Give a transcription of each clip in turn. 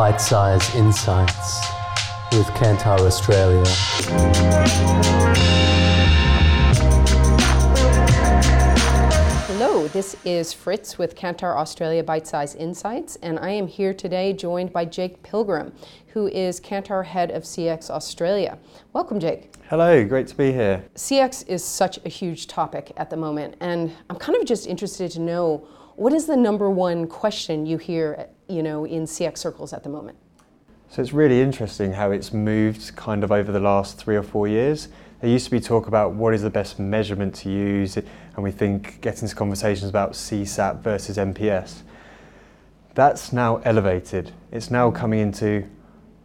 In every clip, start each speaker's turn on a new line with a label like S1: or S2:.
S1: Bite Size Insights with Kantar Australia.
S2: Hello, this is Fritz with Kantar Australia Bite Size Insights, and I am here today joined by Jake Pilgrim, who is Kantar Head of CX Australia. Welcome, Jake.
S3: Hello, great to be here.
S2: CX is such a huge topic at the moment, and I'm kind of just interested to know what is the number one question you hear, you know, in CX circles at the moment?
S3: So it's really interesting how it's moved kind of over the last three or four years. There used to be talk about what is the best measurement to use, and we think get into conversations about CSAT versus NPS. That's now elevated. It's now coming into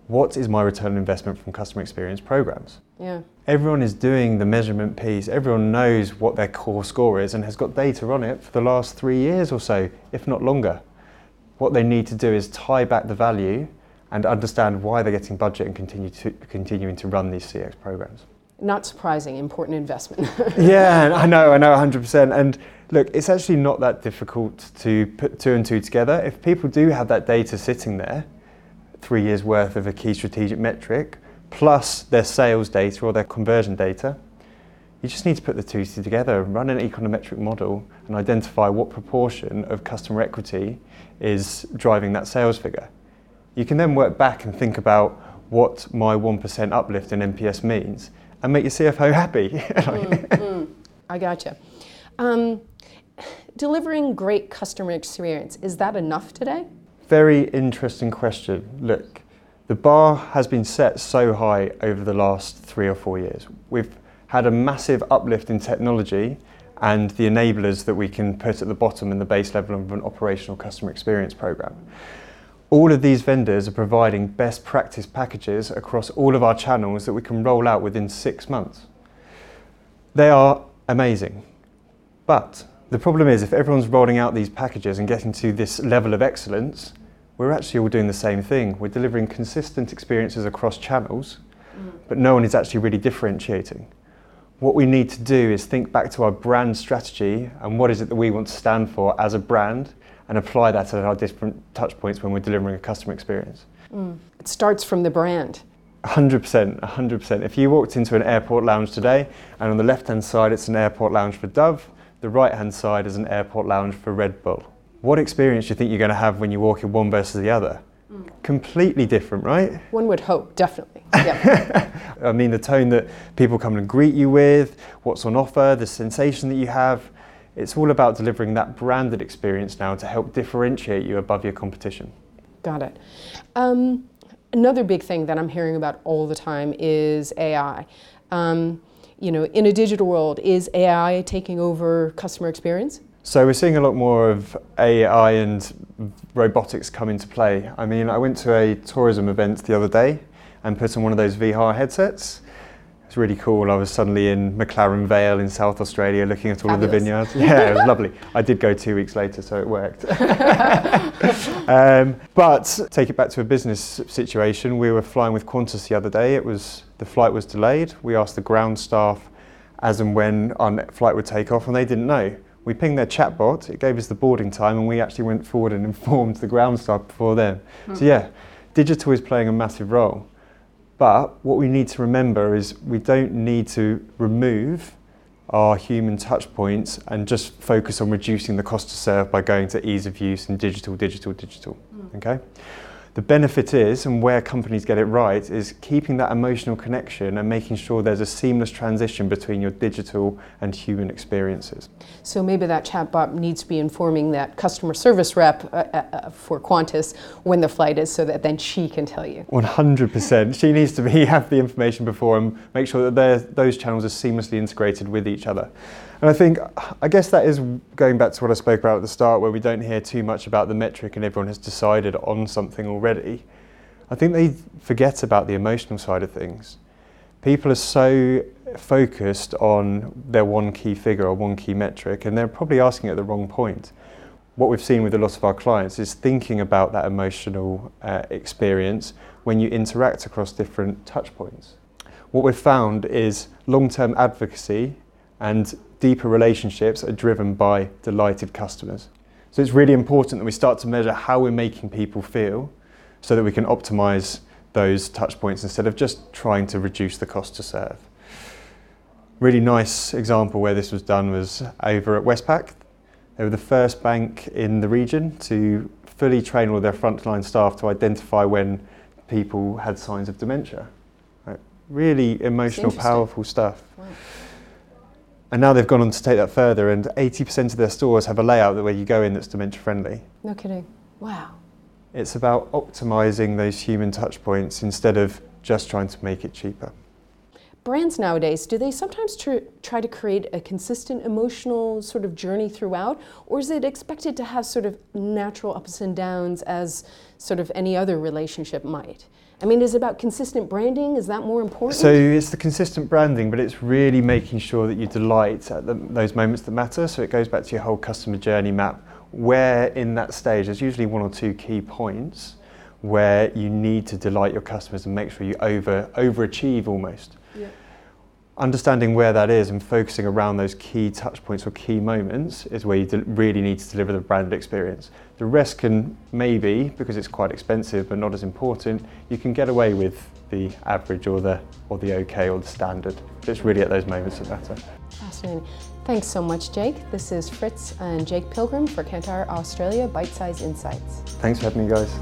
S3: what is my return on investment from customer experience programs?
S2: Yeah.
S3: Everyone is doing the measurement piece. Everyone knows what their core score is and has got data on it for the last three years or so, if not longer. What they need to do is tie back the value and understand why they're getting budget and continue to, continuing to run these CX programs.
S2: Not surprising, important investment.
S3: yeah, I know, I know 100%. And look, it's actually not that difficult to put two and two together. If people do have that data sitting there, three years worth of a key strategic metric, plus their sales data or their conversion data, you just need to put the two together, run an econometric model, and identify what proportion of customer equity is driving that sales figure. You can then work back and think about what my 1% uplift in NPS means and make your CFO happy. mm,
S2: mm, I gotcha. Um, delivering great customer experience, is that enough today?
S3: Very interesting question. Look, the bar has been set so high over the last three or four years. We've had a massive uplift in technology and the enablers that we can put at the bottom in the base level of an operational customer experience program. All of these vendors are providing best practice packages across all of our channels that we can roll out within six months. They are amazing. But the problem is, if everyone's rolling out these packages and getting to this level of excellence, we're actually all doing the same thing. We're delivering consistent experiences across channels, mm. but no one is actually really differentiating. What we need to do is think back to our brand strategy and what is it that we want to stand for as a brand and apply that at our different touch points when we're delivering a customer experience.
S2: Mm. It starts from the brand.
S3: 100%, 100%. If you walked into an airport lounge today and on the left hand side it's an airport lounge for Dove, the right hand side is an airport lounge for Red Bull. What experience do you think you're going to have when you walk in one versus the other? Mm. Completely different, right?
S2: One would hope, definitely. Yep.
S3: I mean, the tone that people come and greet you with, what's on offer, the sensation that you have. It's all about delivering that branded experience now to help differentiate you above your competition.
S2: Got it. Um, another big thing that I'm hearing about all the time is AI. Um, you know, in a digital world, is AI taking over customer experience?
S3: So we're seeing a lot more of AI and robotics come into play. I mean, I went to a tourism event the other day and put on one of those VR headsets. It's really cool. I was suddenly in McLaren Vale in South Australia looking at all
S2: Fabulous.
S3: of the vineyards. Yeah, it was lovely. I did go two weeks later, so it worked. um, but take it back to a business situation. We were flying with Qantas the other day. It was the flight was delayed. We asked the ground staff as and when our flight would take off, and they didn't know. We pinged their chatbot. It gave us the boarding time, and we actually went forward and informed the ground staff before them. Mm. So yeah, digital is playing a massive role. But what we need to remember is we don't need to remove our human touch points and just focus on reducing the cost to serve by going to ease of use and digital, digital, digital. Mm. Okay? The benefit is, and where companies get it right, is keeping that emotional connection and making sure there's a seamless transition between your digital and human experiences.
S2: So maybe that chatbot needs to be informing that customer service rep uh, uh, uh for Qantas when the flight is, so that then she can tell you.
S3: 100%. she needs to be have the information before and make sure that those channels are seamlessly integrated with each other. And I think, I guess that is going back to what I spoke about at the start, where we don't hear too much about the metric and everyone has decided on something already. I think they forget about the emotional side of things. People are so focused on their one key figure or one key metric, and they're probably asking at the wrong point. What we've seen with a lot of our clients is thinking about that emotional uh, experience when you interact across different touch points. What we've found is long term advocacy and deeper relationships are driven by delighted customers. So it's really important that we start to measure how we're making people feel so that we can optimize those touch points instead of just trying to reduce the cost to serve. Really nice example where this was done was over at Westpac. They were the first bank in the region to fully train all their frontline staff to identify when people had signs of dementia. Right. Really emotional, powerful stuff. Wow. And now they've gone on to take that further, and 80% of their stores have a layout where you go in that's dementia friendly.
S2: No kidding. Wow.
S3: It's about optimizing those human touch points instead of just trying to make it cheaper.
S2: Brands nowadays, do they sometimes tr- try to create a consistent emotional sort of journey throughout, or is it expected to have sort of natural ups and downs as sort of any other relationship might? I mean, is it about consistent branding? Is that more important?
S3: So it's the consistent branding, but it's really making sure that you delight at the, those moments that matter. So it goes back to your whole customer journey map, where in that stage, there's usually one or two key points where you need to delight your customers and make sure you over overachieve almost. Yeah understanding where that is and focusing around those key touch points or key moments is where you really need to deliver the branded experience. The rest can maybe, because it's quite expensive but not as important, you can get away with the average or the or the okay or the standard. But it's really at those moments that matter.
S2: Fascinating. Thanks so much, Jake. This is Fritz and Jake Pilgrim for Kantar Australia Bite Size Insights.
S3: Thanks for having me, guys.